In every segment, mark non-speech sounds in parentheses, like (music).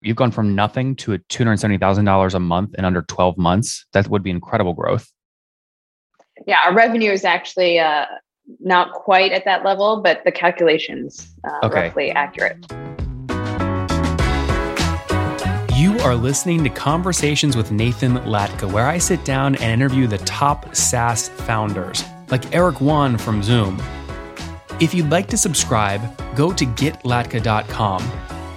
you've gone from nothing to a $270,000 a month in under 12 months. That would be incredible growth. Yeah, our revenue is actually uh, not quite at that level, but the calculations uh, okay. roughly accurate. You are listening to Conversations with Nathan Latka, where I sit down and interview the top SaaS founders, like Eric Yuan from Zoom. If you'd like to subscribe, go to getlatka.com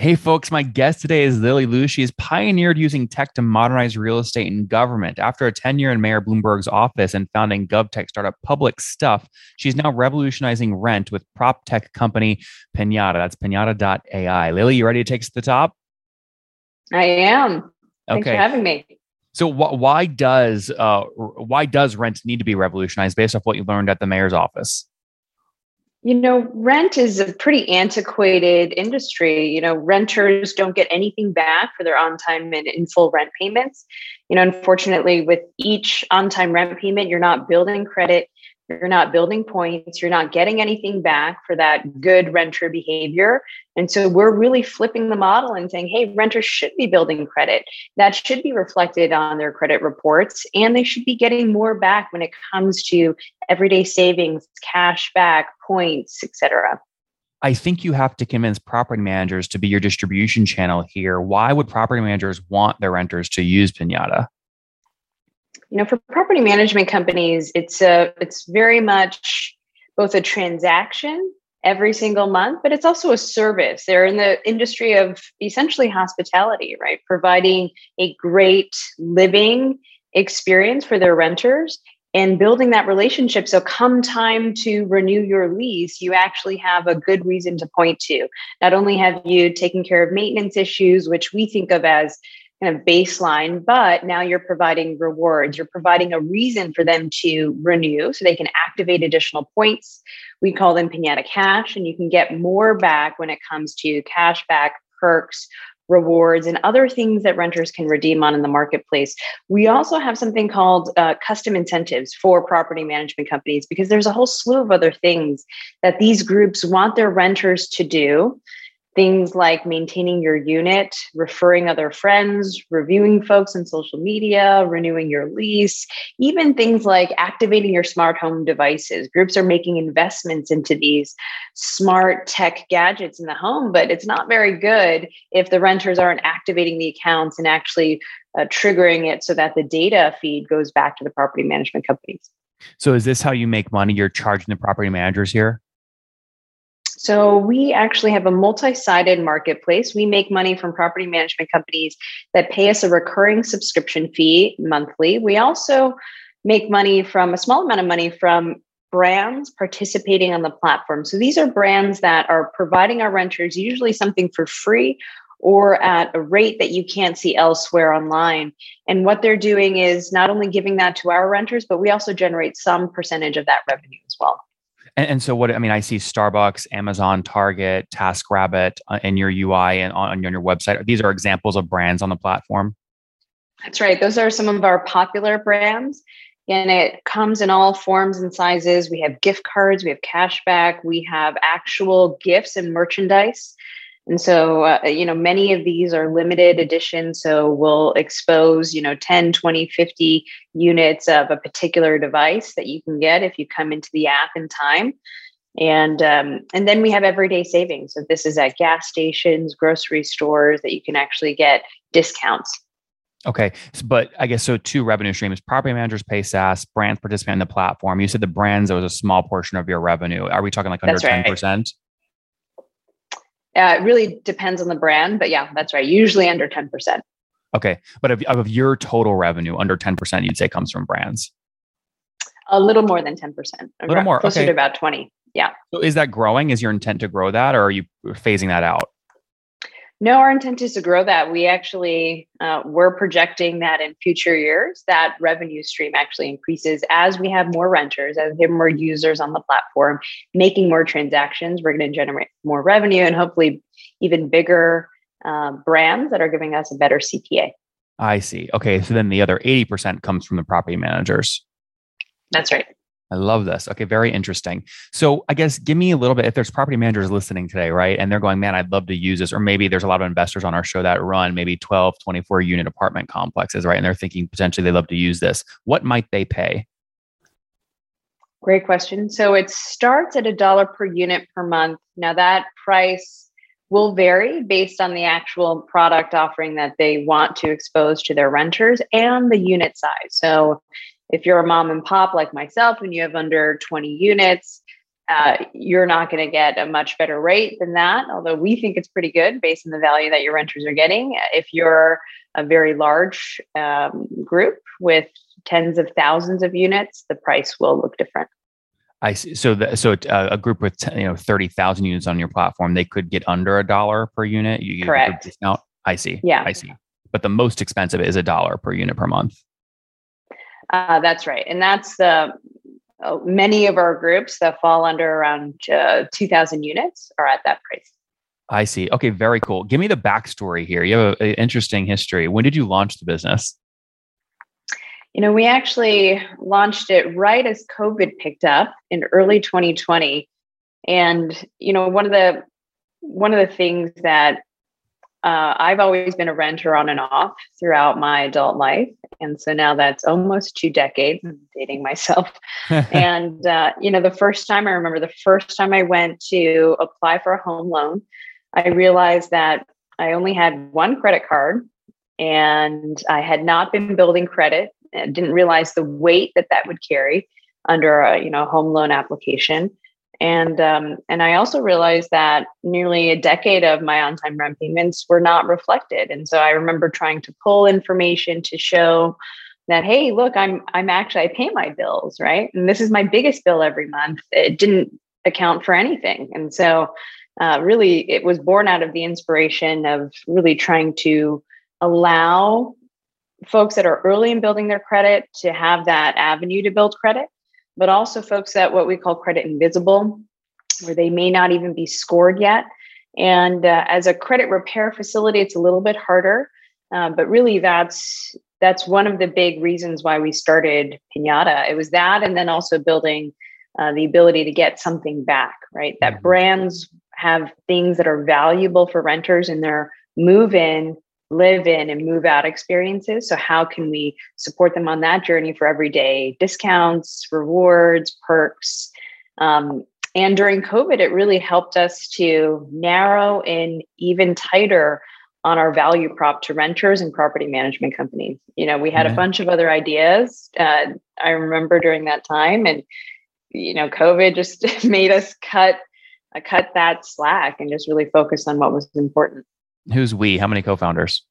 Hey, folks, my guest today is Lily Liu. She has pioneered using tech to modernize real estate and government. After a tenure in Mayor Bloomberg's office and founding GovTech startup Public Stuff, she's now revolutionizing rent with prop tech company Pinata. That's pinata.ai. Lily, you ready to take us to the top? I am. Thanks okay. for having me. So, wh- why does uh, why does rent need to be revolutionized based off what you learned at the mayor's office? You know, rent is a pretty antiquated industry. You know, renters don't get anything back for their on time and in full rent payments. You know, unfortunately, with each on time rent payment, you're not building credit you're not building points, you're not getting anything back for that good renter behavior. And so we're really flipping the model and saying, hey, renters should be building credit. That should be reflected on their credit reports, and they should be getting more back when it comes to everyday savings, cash back, points, etc. I think you have to convince property managers to be your distribution channel here. Why would property managers want their renters to use Pinata? You know for property management companies it's a it's very much both a transaction every single month but it's also a service. They're in the industry of essentially hospitality right? Providing a great living experience for their renters and building that relationship. So come time to renew your lease you actually have a good reason to point to. Not only have you taken care of maintenance issues which we think of as kind of baseline, but now you're providing rewards. You're providing a reason for them to renew so they can activate additional points. We call them Pinata Cash, and you can get more back when it comes to cash back, perks, rewards, and other things that renters can redeem on in the marketplace. We also have something called uh, custom incentives for property management companies because there's a whole slew of other things that these groups want their renters to do things like maintaining your unit, referring other friends, reviewing folks in social media, renewing your lease, even things like activating your smart home devices. Groups are making investments into these smart tech gadgets in the home, but it's not very good if the renters aren't activating the accounts and actually uh, triggering it so that the data feed goes back to the property management companies. So, is this how you make money? You're charging the property managers here? So we actually have a multi-sided marketplace. We make money from property management companies that pay us a recurring subscription fee monthly. We also make money from a small amount of money from brands participating on the platform. So these are brands that are providing our renters usually something for free or at a rate that you can't see elsewhere online. And what they're doing is not only giving that to our renters, but we also generate some percentage of that revenue as well. And, and, so what I mean, I see Starbucks, Amazon, Target, TaskRabbit uh, in your UI and on, on your website. These are examples of brands on the platform. That's right. Those are some of our popular brands. And it comes in all forms and sizes. We have gift cards, we have cashback, we have actual gifts and merchandise. And so, uh, you know, many of these are limited edition. So we'll expose, you know, 10, 20, 50 units of a particular device that you can get if you come into the app in time. And um, and then we have everyday savings. So this is at gas stations, grocery stores that you can actually get discounts. Okay, but I guess so. Two revenue streams: property managers pay SaaS, brands participate in the platform. You said the brands was a small portion of your revenue. Are we talking like under ten percent? Uh, it really depends on the brand, but yeah, that's right. Usually under 10%. Okay. But of, of your total revenue, under 10%, you'd say comes from brands? A little more than 10%. A little more. Closer okay. to about 20. Yeah. So is that growing? Is your intent to grow that or are you phasing that out? No, our intent is to grow that. We actually uh, we're projecting that in future years that revenue stream actually increases as we have more renters, as we have more users on the platform, making more transactions. We're going to generate more revenue and hopefully even bigger uh, brands that are giving us a better CPA. I see. Okay, so then the other eighty percent comes from the property managers. That's right. I love this. Okay, very interesting. So, I guess give me a little bit if there's property managers listening today, right? And they're going, man, I'd love to use this. Or maybe there's a lot of investors on our show that run maybe 12, 24 unit apartment complexes, right? And they're thinking potentially they love to use this. What might they pay? Great question. So, it starts at a dollar per unit per month. Now, that price will vary based on the actual product offering that they want to expose to their renters and the unit size. So, if you're a mom and pop like myself and you have under 20 units, uh, you're not going to get a much better rate than that, although we think it's pretty good based on the value that your renters are getting. If you're a very large um, group with tens of thousands of units, the price will look different. I see. So, the, so uh, a group with you know thirty thousand units on your platform, they could get under a dollar per unit. You correct. Discount. I see. Yeah, I see. But the most expensive is a dollar per unit per month. Uh, that's right. And that's the uh, many of our groups that fall under around uh, 2,000 units are at that price. I see. Okay, very cool. Give me the backstory here. You have an interesting history. When did you launch the business? You know, we actually launched it right as COVID picked up in early 2020. And, you know, one of the one of the things that uh, I've always been a renter on and off throughout my adult life. And so now that's almost two decades. I'm dating myself. (laughs) and, uh, you know, the first time I remember the first time I went to apply for a home loan, I realized that I only had one credit card and I had not been building credit. I didn't realize the weight that that would carry under a, you know, home loan application. And um, and I also realized that nearly a decade of my on-time rent payments were not reflected. And so I remember trying to pull information to show that hey, look, I'm I'm actually I pay my bills, right? And this is my biggest bill every month. It didn't account for anything. And so uh, really it was born out of the inspiration of really trying to allow folks that are early in building their credit to have that avenue to build credit but also folks that what we call credit invisible, where they may not even be scored yet. And uh, as a credit repair facility, it's a little bit harder. Uh, but really, that's that's one of the big reasons why we started Pinata. It was that, and then also building uh, the ability to get something back. Right, that mm-hmm. brands have things that are valuable for renters in their move in live in and move out experiences. So, how can we support them on that journey for everyday discounts, rewards, perks? Um, and during COVID, it really helped us to narrow in even tighter on our value prop to renters and property management companies. You know, we had a bunch of other ideas. Uh, I remember during that time, and you know, COVID just (laughs) made us cut uh, cut that slack and just really focus on what was important. Who's we? How many co-founders?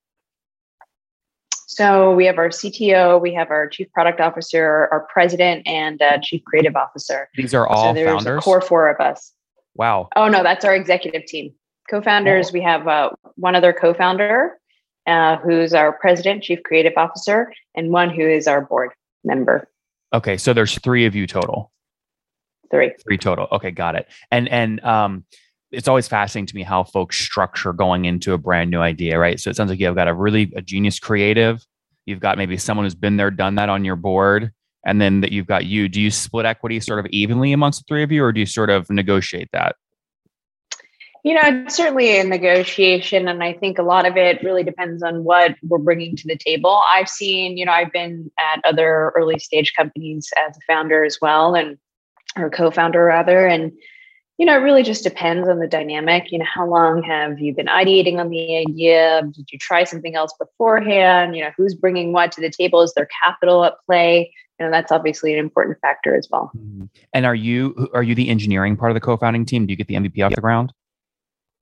So we have our CTO, we have our chief product officer, our president, and uh, chief creative officer. These are all so there's founders. A core four of us. Wow. Oh no, that's our executive team. Co-founders, oh. we have uh, one other co-founder uh, who's our president, chief creative officer, and one who is our board member. Okay, so there's three of you total. Three. Three total. Okay, got it. And and um, it's always fascinating to me how folks structure going into a brand new idea, right? So it sounds like you've got a really a genius creative. You've got maybe someone who's been there, done that on your board, and then that you've got you. Do you split equity sort of evenly amongst the three of you, or do you sort of negotiate that? You know, it's certainly a negotiation, and I think a lot of it really depends on what we're bringing to the table. I've seen, you know, I've been at other early stage companies as a founder as well, and or co-founder rather, and you know, it really just depends on the dynamic. You know, how long have you been ideating on the idea? Did you try something else beforehand? You know, who's bringing what to the table? Is there capital at play? You know, that's obviously an important factor as well. Mm-hmm. And are you are you the engineering part of the co-founding team? Do you get the MVP off the ground?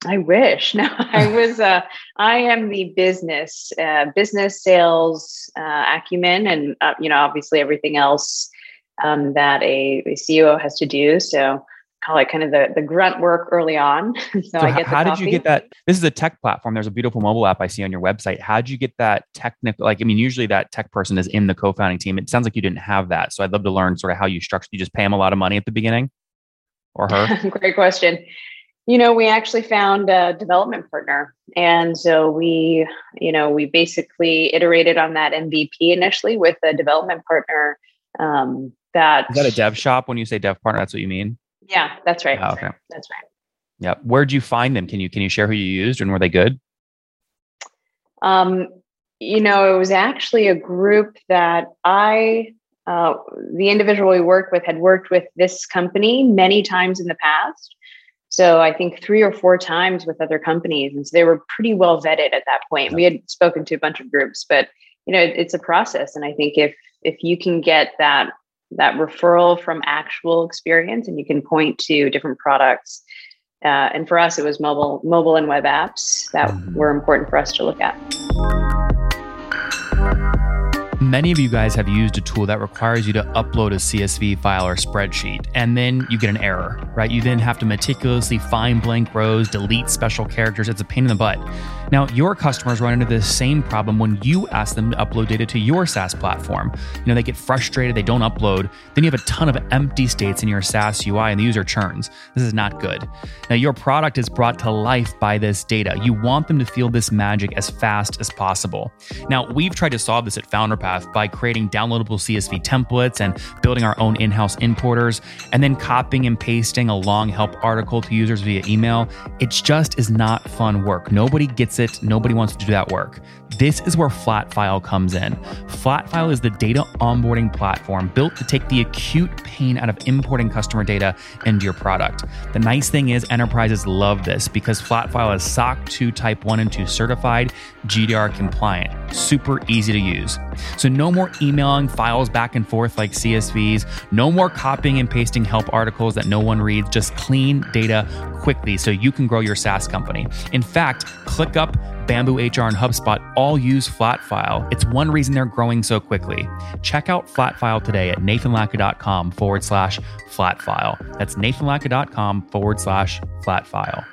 I wish. (laughs) No, I was. Uh, I am the business, uh, business sales uh, acumen, and uh, you know, obviously everything else um, that a, a CEO has to do. So call it kind of the, the grunt work early on. (laughs) so, so I get how did you get that? This is a tech platform. There's a beautiful mobile app I see on your website. How did you get that technical? Like, I mean, usually that tech person is in the co-founding team. It sounds like you didn't have that. So I'd love to learn sort of how you structure. You just pay them a lot of money at the beginning, or her? (laughs) Great question. You know, we actually found a development partner. And so we, you know, we basically iterated on that MVP initially with a development partner. Um, that is that a dev shop when you say dev partner? That's what you mean? Yeah, that's right. Oh, okay. That's right. Yeah. Where'd you find them? Can you can you share who you used and were they good? Um, you know, it was actually a group that I uh, the individual we worked with had worked with this company many times in the past. So I think three or four times with other companies. And so they were pretty well vetted at that point. We had spoken to a bunch of groups, but you know, it, it's a process. And I think if if you can get that that referral from actual experience and you can point to different products. Uh, and for us, it was mobile, mobile and web apps that mm-hmm. were important for us to look at. Many of you guys have used a tool that requires you to upload a CSV file or spreadsheet, and then you get an error, right? You then have to meticulously find blank rows, delete special characters. It's a pain in the butt. Now, your customers run into the same problem when you ask them to upload data to your SaaS platform. You know, they get frustrated, they don't upload. Then you have a ton of empty states in your SaaS UI and the user churns. This is not good. Now, your product is brought to life by this data. You want them to feel this magic as fast as possible. Now, we've tried to solve this at FounderPath by creating downloadable CSV templates and building our own in house importers, and then copying and pasting a long help article to users via email. It just is not fun work. Nobody gets it. Nobody wants to do that work. This is where Flatfile comes in. Flatfile is the data onboarding platform built to take the acute pain out of importing customer data into your product. The nice thing is, enterprises love this because Flatfile is SOC 2 Type 1 and 2 certified, GDPR compliant, super easy to use. So, no more emailing files back and forth like CSVs, no more copying and pasting help articles that no one reads, just clean data quickly so you can grow your SaaS company. In fact, ClickUp Bamboo HR, and HubSpot all use Flatfile. It's one reason they're growing so quickly. Check out Flatfile today at nathanlatka.com forward slash flatfile. That's nathanlatka.com forward slash flatfile.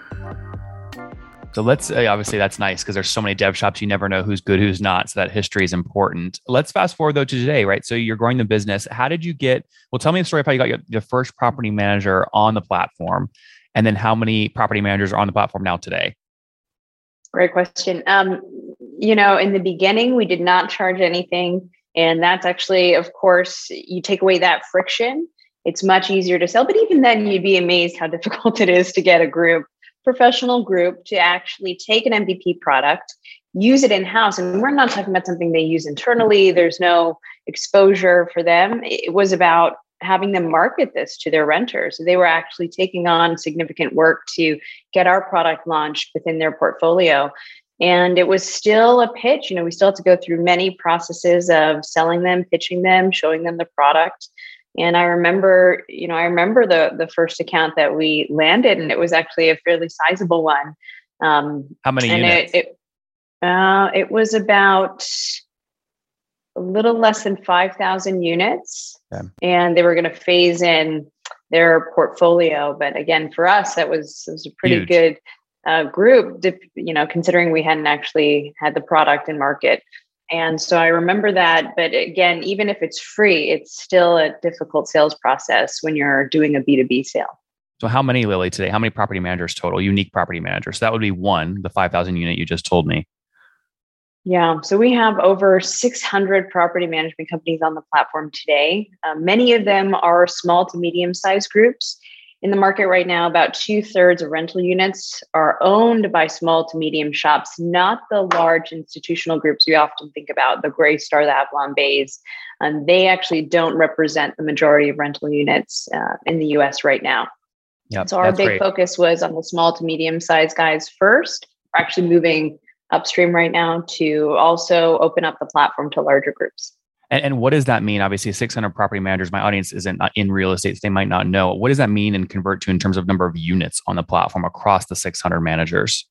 So let's uh, obviously that's nice because there's so many dev shops you never know who's good who's not. So that history is important. Let's fast forward though to today, right? So you're growing the business. How did you get? Well, tell me the story of how you got your, your first property manager on the platform, and then how many property managers are on the platform now today. Great question. Um, you know, in the beginning, we did not charge anything. And that's actually, of course, you take away that friction, it's much easier to sell. But even then, you'd be amazed how (laughs) difficult it is to get a group, professional group, to actually take an MVP product, use it in house. And we're not talking about something they use internally, there's no exposure for them. It was about having them market this to their renters. They were actually taking on significant work to get our product launched within their portfolio. And it was still a pitch. You know, we still had to go through many processes of selling them, pitching them, showing them the product. And I remember, you know, I remember the the first account that we landed, and it was actually a fairly sizable one. Um, How many units? It, it, uh, it was about a little less than 5,000 units. Okay. And they were going to phase in their portfolio. But again, for us, that was, was a pretty Huge. good uh, group, you know, considering we hadn't actually had the product in market. And so I remember that. But again, even if it's free, it's still a difficult sales process when you're doing a B2B sale. So, how many, Lily, today? How many property managers total, unique property managers? So that would be one, the 5,000 unit you just told me. Yeah, so we have over 600 property management companies on the platform today. Uh, many of them are small to medium sized groups. In the market right now, about two thirds of rental units are owned by small to medium shops, not the large institutional groups we often think about, the Greystar, the Avalon Bays. Um, they actually don't represent the majority of rental units uh, in the US right now. Yep, so our big great. focus was on the small to medium sized guys first. We're actually moving upstream right now to also open up the platform to larger groups. And, and, what does that mean? Obviously, 600 property managers, my audience isn't uh, in real estate, so they might not know. What does that mean and convert to in terms of number of units on the platform across the 600 managers?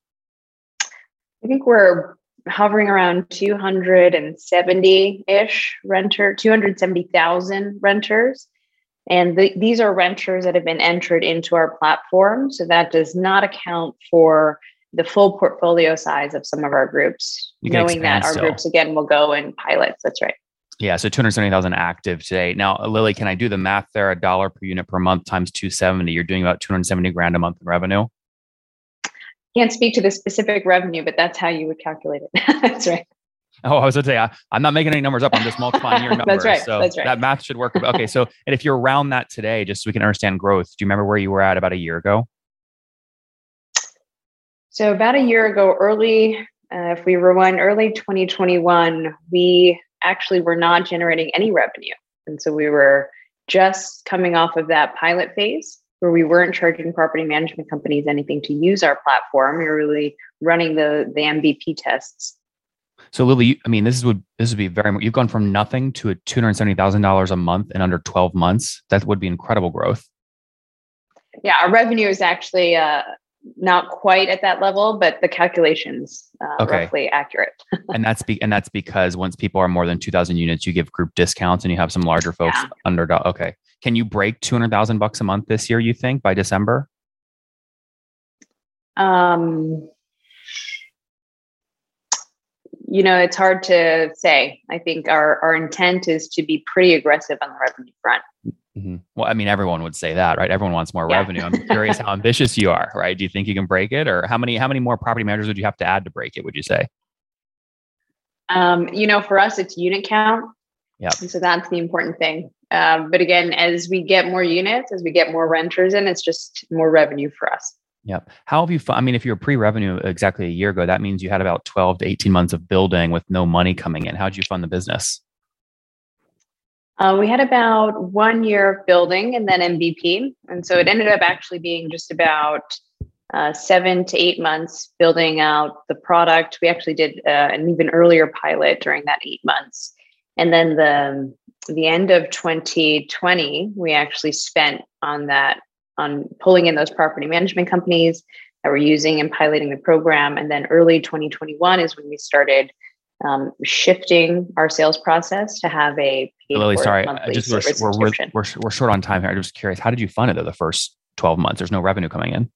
I think we're hovering around 270 ish renter, 270,000 renters. And the, these are renters that have been entered into our platform. So that does not account for the full portfolio size of some of our groups, knowing that our still. groups again will go in pilots. That's right. Yeah, so 270,000 active today. Now, Lily, can I do the math there? A dollar per unit per month times 270. You're doing about 270 grand a month in revenue. Can't speak to the specific revenue, but that's how you would calculate it. (laughs) that's right. Oh, I was going to say, I, am not making any numbers up. I'm just multiplying your (laughs) numbers. that's right. So that's right. that math should work. Okay. So, and if you're around that today, just so we can understand growth, do you remember where you were at about a year ago? So, about a year ago, early, uh, if we rewind early 2021, we actually were not generating any revenue. And so we were just coming off of that pilot phase where we weren't charging property management companies anything to use our platform. We were really running the, the MVP tests. So Lily, I mean, this would this would be very. You've gone from nothing to a two hundred seventy thousand dollars a month in under twelve months. That would be incredible growth. Yeah, our revenue is actually uh, not quite at that level, but the calculations uh, okay. roughly accurate. (laughs) and that's be- and that's because once people are more than two thousand units, you give group discounts, and you have some larger folks yeah. under. Okay, can you break two hundred thousand bucks a month this year? You think by December? Um, you know, it's hard to say. I think our our intent is to be pretty aggressive on the revenue front. Mm-hmm. Well, I mean, everyone would say that, right? Everyone wants more yeah. revenue. I'm curious how (laughs) ambitious you are, right? Do you think you can break it, or how many how many more property managers would you have to add to break it? Would you say? Um, you know, for us, it's unit count. Yeah. So that's the important thing. Um, but again, as we get more units, as we get more renters in, it's just more revenue for us. Yep. How have you? I mean, if you're pre-revenue exactly a year ago, that means you had about 12 to 18 months of building with no money coming in. How did you fund the business? Uh, we had about one year of building and then MVP. And so it ended up actually being just about uh, seven to eight months building out the product. We actually did uh, an even earlier pilot during that eight months. And then the, the end of 2020, we actually spent on that, on pulling in those property management companies that were using and piloting the program. And then early 2021 is when we started um, shifting our sales process to have a Lily, sorry, just we're, we're, we're, we're, short on time here. I'm just curious, how did you fund it though, the first 12 months? There's no revenue coming in.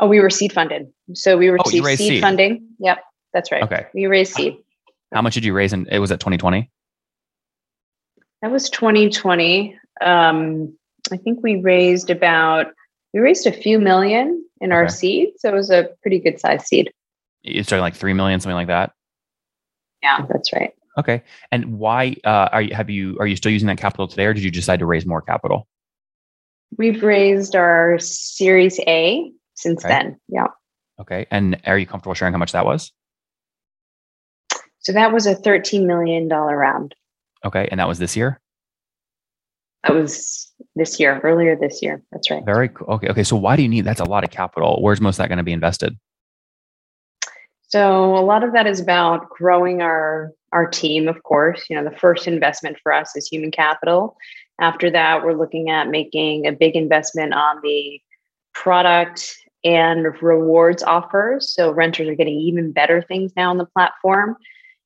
Oh, we were seed funded. So we received oh, seed, seed, funding. Yep, that's right. Okay. We raised seed. How much did you raise? And it was at 2020? That was 2020. Um, I think we raised about, we raised a few million in okay. our seed. So it was a pretty good size seed. It's starting like 3 million, something like that. Yeah, that's right. Okay. And why uh, are you have you are you still using that capital today, or did you decide to raise more capital? We've raised our Series A since okay. then. Yeah. Okay. And are you comfortable sharing how much that was? So that was a $13 million round. Okay. And that was this year? That was this year, earlier this year. That's right. Very cool. Okay. Okay. So why do you need that's a lot of capital? Where's most of that going to be invested? So a lot of that is about growing our our team, of course. You know, the first investment for us is human capital. After that, we're looking at making a big investment on the product and rewards offers. So renters are getting even better things now on the platform.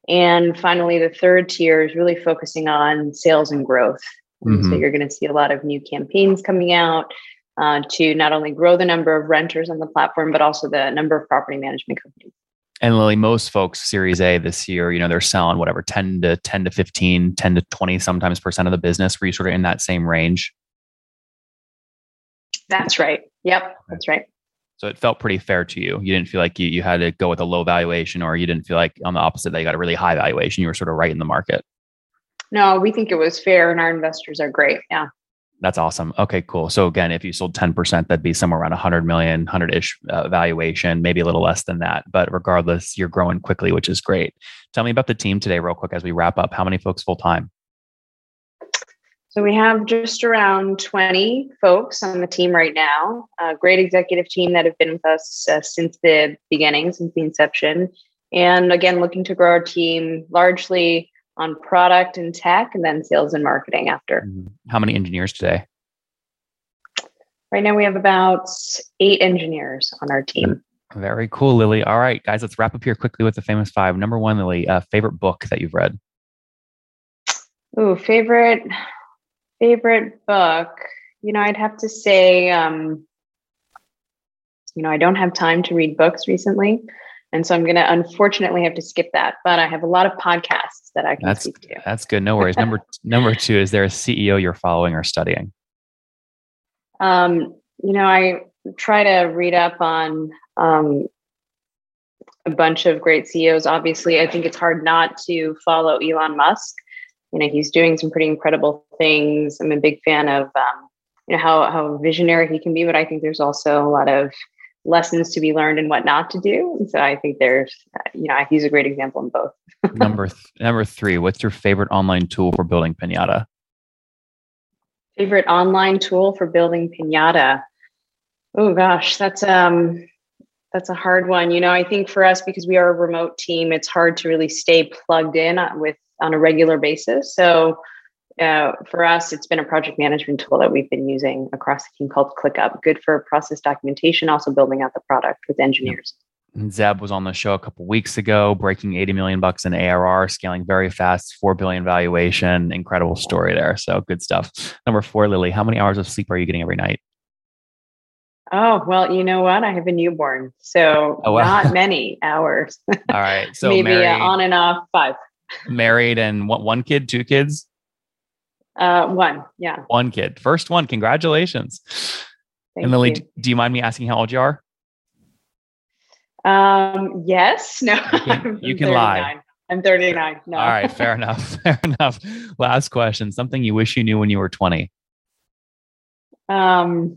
And finally, the third tier is really focusing on sales and growth. Mm-hmm. So you're going to see a lot of new campaigns coming out uh, to not only grow the number of renters on the platform, but also the number of property management companies and Lily, most folks Series A this year, you know, they're selling whatever 10 to 10 to 15, 10 to 20 sometimes percent of the business. Were you sort of in that same range? That's right. Yep. That's right. So it felt pretty fair to you. You didn't feel like you, you had to go with a low valuation or you didn't feel like on the opposite that you got a really high valuation. You were sort of right in the market. No, we think it was fair and our investors are great. Yeah. That's awesome. Okay, cool. So again, if you sold 10%, that'd be somewhere around 100 million, 100-ish uh, valuation, maybe a little less than that. But regardless, you're growing quickly, which is great. Tell me about the team today real quick as we wrap up. How many folks full time? So we have just around 20 folks on the team right now. A great executive team that have been with us uh, since the beginning, since the inception. And again, looking to grow our team largely on product and tech and then sales and marketing after. Mm-hmm. How many engineers today? Right now we have about eight engineers on our team. Very cool, Lily. All right, guys, let's wrap up here quickly with the famous five. Number one, Lily, uh, favorite book that you've read? Ooh, favorite favorite book, you know, I'd have to say, um, you know, I don't have time to read books recently. And so I'm going to unfortunately have to skip that, but I have a lot of podcasts that I can that's, speak to. That's good. No worries. number (laughs) number two, is there a CEO you're following or studying? Um, you know, I try to read up on um, a bunch of great CEOs. Obviously, I think it's hard not to follow Elon Musk. You know, he's doing some pretty incredible things. I'm a big fan of um, you know how how visionary he can be, but I think there's also a lot of lessons to be learned and what not to do. And so I think there's, you know, he's a great example in both. (laughs) number th- number three, what's your favorite online tool for building pinata? Favorite online tool for building pinata? Oh gosh, that's um that's a hard one. You know, I think for us because we are a remote team, it's hard to really stay plugged in with on a regular basis. So uh, for us, it's been a project management tool that we've been using across the team called ClickUp. Good for process documentation, also building out the product with engineers. Zeb was on the show a couple weeks ago, breaking 80 million bucks in ARR, scaling very fast, 4 billion valuation. Incredible story there. So good stuff. Number four, Lily, how many hours of sleep are you getting every night? Oh, well, you know what? I have a newborn. So oh, not (laughs) many hours. All right. So maybe uh, on and off five. married and what, one kid, two kids? Uh, one, yeah. One kid. First one. Congratulations. Thank and Lily, you. do you mind me asking how old you are? Um, yes. (laughs) No. You can, you can lie. I'm 39. No. All right. Fair (laughs) enough. (laughs) Fair enough. Last question. Something you wish you knew when you were 20. Um,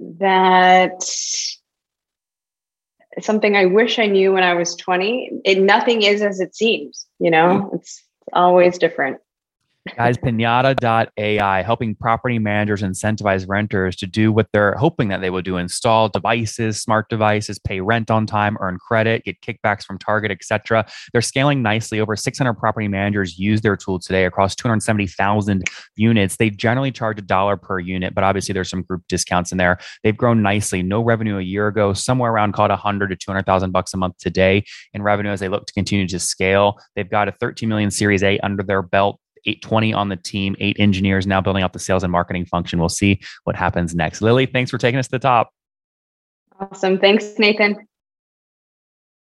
that something I wish I knew when I was 20. It, nothing is as it seems, you know, mm-hmm. it's always different. Guys, pinata.ai, helping property managers incentivize renters to do what they're hoping that they will do install devices, smart devices, pay rent on time, earn credit, get kickbacks from Target, etc. They're scaling nicely. Over 600 property managers use their tool today across 270,000 units. They generally charge a dollar per unit, but obviously there's some group discounts in there. They've grown nicely. No revenue a year ago, somewhere around called 100 to 200,000 bucks a month today in revenue as they look to continue to scale. They've got a 13 million Series A under their belt 820 on the team, eight engineers now building out the sales and marketing function. We'll see what happens next. Lily, thanks for taking us to the top. Awesome. Thanks, Nathan.